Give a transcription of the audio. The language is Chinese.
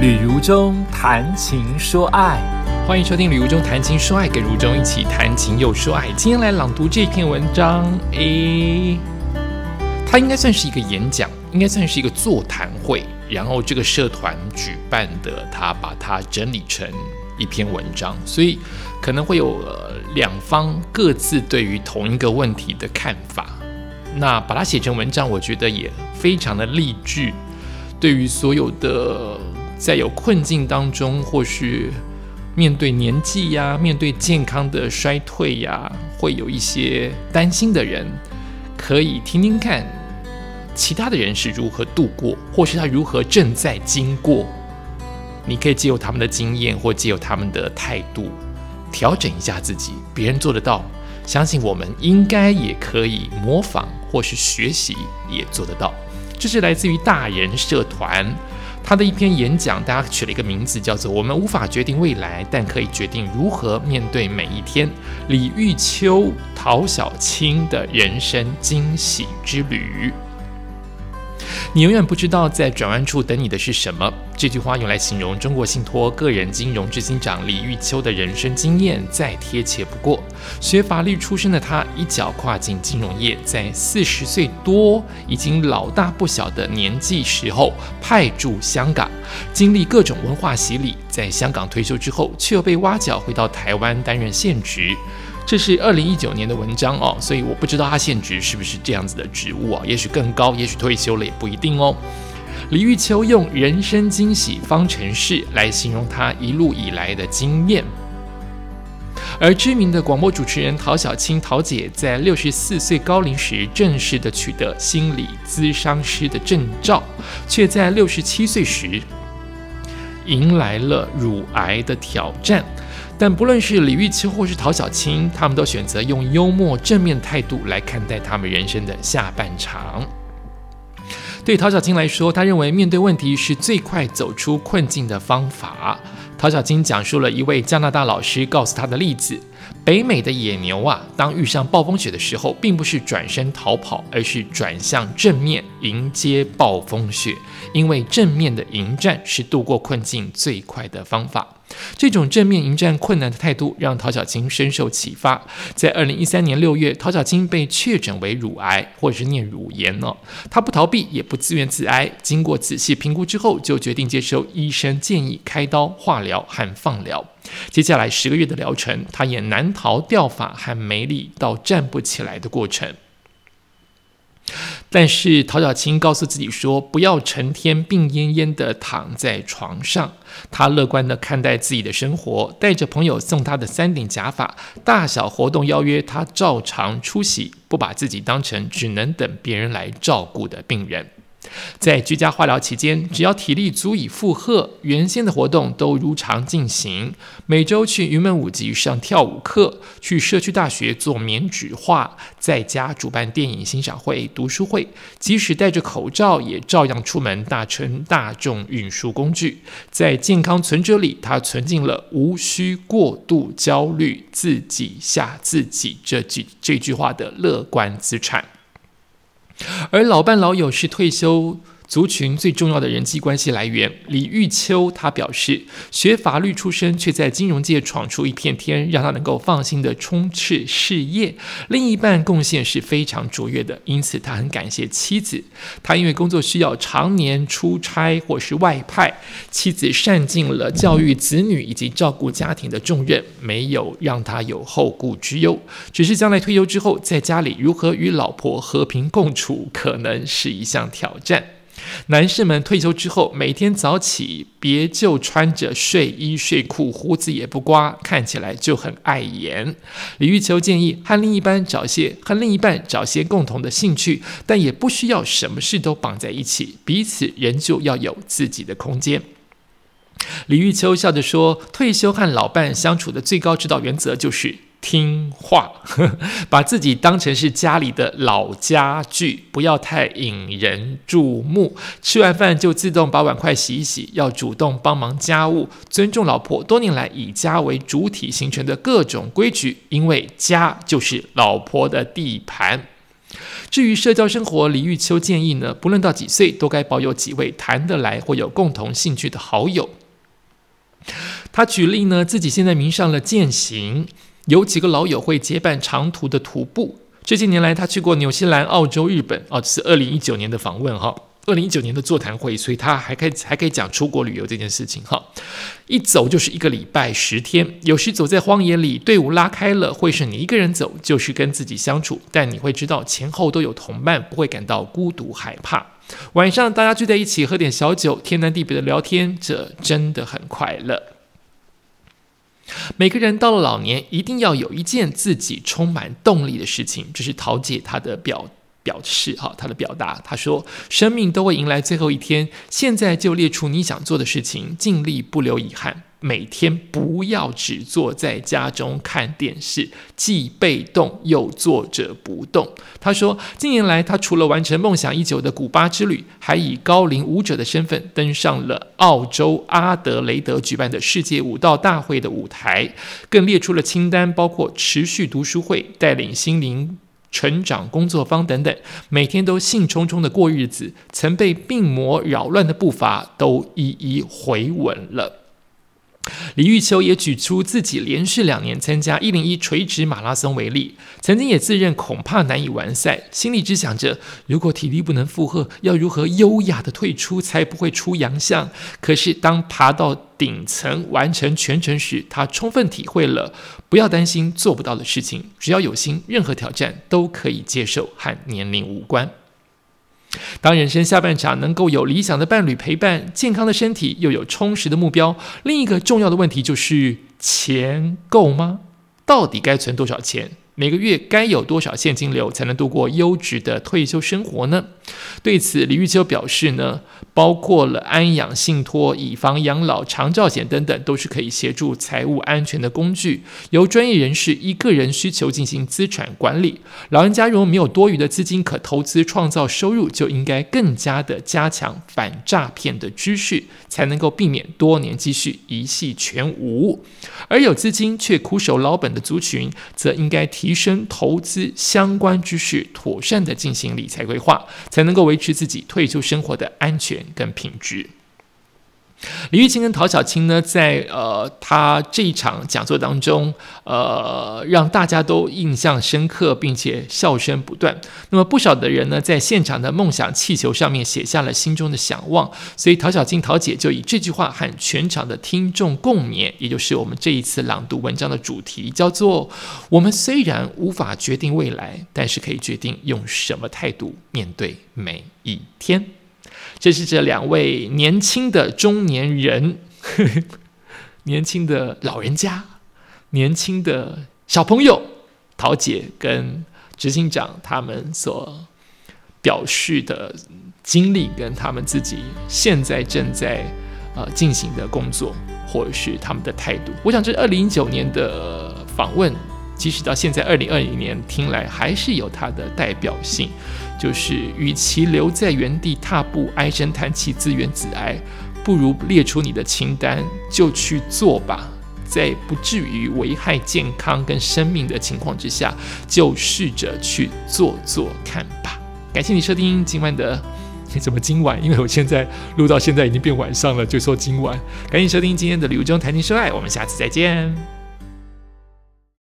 旅如中谈情说爱，欢迎收听《旅如中谈情说爱》，跟如中一起谈情又说爱。今天来朗读这篇文章，诶，它应该算是一个演讲，应该算是一个座谈会，然后这个社团举办的，他把它整理成一篇文章，所以可能会有两方各自对于同一个问题的看法。那把它写成文章，我觉得也非常的励志，对于所有的。在有困境当中，或是面对年纪呀、面对健康的衰退呀，会有一些担心的人，可以听听看其他的人是如何度过，或是他如何正在经过。你可以借由他们的经验，或借由他们的态度，调整一下自己。别人做得到，相信我们应该也可以模仿，或是学习也做得到。这是来自于大人社团。他的一篇演讲，大家取了一个名字，叫做“我们无法决定未来，但可以决定如何面对每一天”。李玉秋、陶小青的人生惊喜之旅。你永远不知道在转弯处等你的是什么。这句话用来形容中国信托个人金融执行长李玉秋的人生经验，再贴切不过。学法律出身的他，一脚跨进金融业，在四十岁多、已经老大不小的年纪时候，派驻香港，经历各种文化洗礼。在香港退休之后，却又被挖角回到台湾担任现职。这是二零一九年的文章哦，所以我不知道他现职是不是这样子的职务啊？也许更高，也许退休了也不一定哦。李玉秋用人生惊喜方程式来形容他一路以来的经验，而知名的广播主持人陶小青陶姐在六十四岁高龄时正式的取得心理咨商师的证照，却在六十七岁时迎来了乳癌的挑战。但不论是李玉清或是陶小青，他们都选择用幽默正面态度来看待他们人生的下半场。对陶小青来说，他认为面对问题是最快走出困境的方法。陶小青讲述了一位加拿大老师告诉他的例子：北美的野牛啊，当遇上暴风雪的时候，并不是转身逃跑，而是转向正面迎接暴风雪，因为正面的迎战是度过困境最快的方法。这种正面迎战困难的态度，让陶小青深受启发。在二零一三年六月，陶小青被确诊为乳癌，或者是念乳炎了。他不逃避，也不自怨自哀。经过仔细评估之后，就决定接受医生建议开刀、化疗和放疗。接下来十个月的疗程，他也难逃掉发和没力到站不起来的过程。但是陶小青告诉自己说：“不要成天病恹恹的躺在床上。”他乐观地看待自己的生活，带着朋友送他的三顶假发，大小活动邀约他照常出席，不把自己当成只能等别人来照顾的病人。在居家化疗期间，只要体力足以负荷，原先的活动都如常进行。每周去云门舞集上跳舞课，去社区大学做棉纸画，在家主办电影欣赏会、读书会，即使戴着口罩，也照样出门搭乘大众运输工具。在健康存折里，他存进了“无需过度焦虑，自己吓自己”这句这句话的乐观资产。而老伴老友是退休。族群最重要的人际关系来源，李玉秋他表示，学法律出身却在金融界闯出一片天，让他能够放心的冲刺事业。另一半贡献是非常卓越的，因此他很感谢妻子。他因为工作需要常年出差或是外派，妻子善尽了教育子女以及照顾家庭的重任，没有让他有后顾之忧。只是将来退休之后，在家里如何与老婆和平共处，可能是一项挑战。男士们退休之后，每天早起，别就穿着睡衣睡裤，胡子也不刮，看起来就很碍眼。李玉秋建议和另一半找些和另一半找些共同的兴趣，但也不需要什么事都绑在一起，彼此仍旧要有自己的空间。李玉秋笑着说：“退休和老伴相处的最高指导原则就是。”听话，把自己当成是家里的老家具，不要太引人注目。吃完饭就自动把碗筷洗一洗，要主动帮忙家务，尊重老婆多年来以家为主体形成的各种规矩，因为家就是老婆的地盘。至于社交生活，李玉秋建议呢，不论到几岁，都该保有几位谈得来或有共同兴趣的好友。他举例呢，自己现在迷上了践行，有几个老友会结伴长途的徒步。这些年来，他去过纽西兰、澳洲、日本，哦，是二零一九年的访问哈。二零一九年的座谈会，所以他还可以还可以讲出国旅游这件事情哈。一走就是一个礼拜十天，有时走在荒野里，队伍拉开了，会是你一个人走，就是跟自己相处，但你会知道前后都有同伴，不会感到孤独害怕。晚上大家聚在一起喝点小酒，天南地北的聊天，这真的很快乐。每个人到了老年，一定要有一件自己充满动力的事情，这是陶姐她的表。表示哈，她的表达，她说：“生命都会迎来最后一天，现在就列出你想做的事情，尽力不留遗憾。每天不要只坐在家中看电视，既被动又坐着不动。”他说：“近年来，他除了完成梦想已久的古巴之旅，还以高龄舞者的身份登上了澳洲阿德雷德举办的世界舞蹈大会的舞台，更列出了清单，包括持续读书会，带领心灵。”成长工作坊等等，每天都兴冲冲的过日子，曾被病魔扰乱的步伐都一一回稳了。李玉秋也举出自己连续两年参加一零一垂直马拉松为例，曾经也自认恐怕难以完赛，心里只想着如果体力不能负荷，要如何优雅的退出才不会出洋相。可是当爬到顶层完成全程时，他充分体会了不要担心做不到的事情，只要有心，任何挑战都可以接受，和年龄无关。当人生下半场能够有理想的伴侣陪伴，健康的身体又有充实的目标，另一个重要的问题就是钱够吗？到底该存多少钱？每个月该有多少现金流才能度过优质的退休生活呢？对此，李玉秋表示呢，包括了安养信托、以房养老、长照险等等，都是可以协助财务安全的工具，由专业人士依个人需求进行资产管理。老人家如果没有多余的资金可投资创造收入，就应该更加的加强反诈骗的知识，才能够避免多年积蓄一系全无。而有资金却苦守老本的族群，则应该提。提升投资相关知识，妥善的进行理财规划，才能够维持自己退休生活的安全跟品质。李玉清跟陶小青呢，在呃他这一场讲座当中，呃让大家都印象深刻，并且笑声不断。那么不少的人呢，在现场的梦想气球上面写下了心中的想望，所以陶小青陶姐就以这句话和全场的听众共勉，也就是我们这一次朗读文章的主题，叫做“我们虽然无法决定未来，但是可以决定用什么态度面对每一天”。这是这两位年轻的中年人，年轻的老人家，年轻的小朋友，陶姐跟执行长他们所表示的经历，跟他们自己现在正在呃进行的工作，或者是他们的态度。我想，这是二零一九年的访问，即使到现在二零二零年听来，还是有它的代表性。就是，与其留在原地踏步、唉声叹气、自怨自艾，不如列出你的清单，就去做吧。在不至于危害健康跟生命的情况之下，就试着去做做看吧。感谢你收听今晚的，怎么今晚？因为我现在录到现在已经变晚上了，就说今晚。赶紧收听今天的《旅游中谈情说爱》，我们下次再见。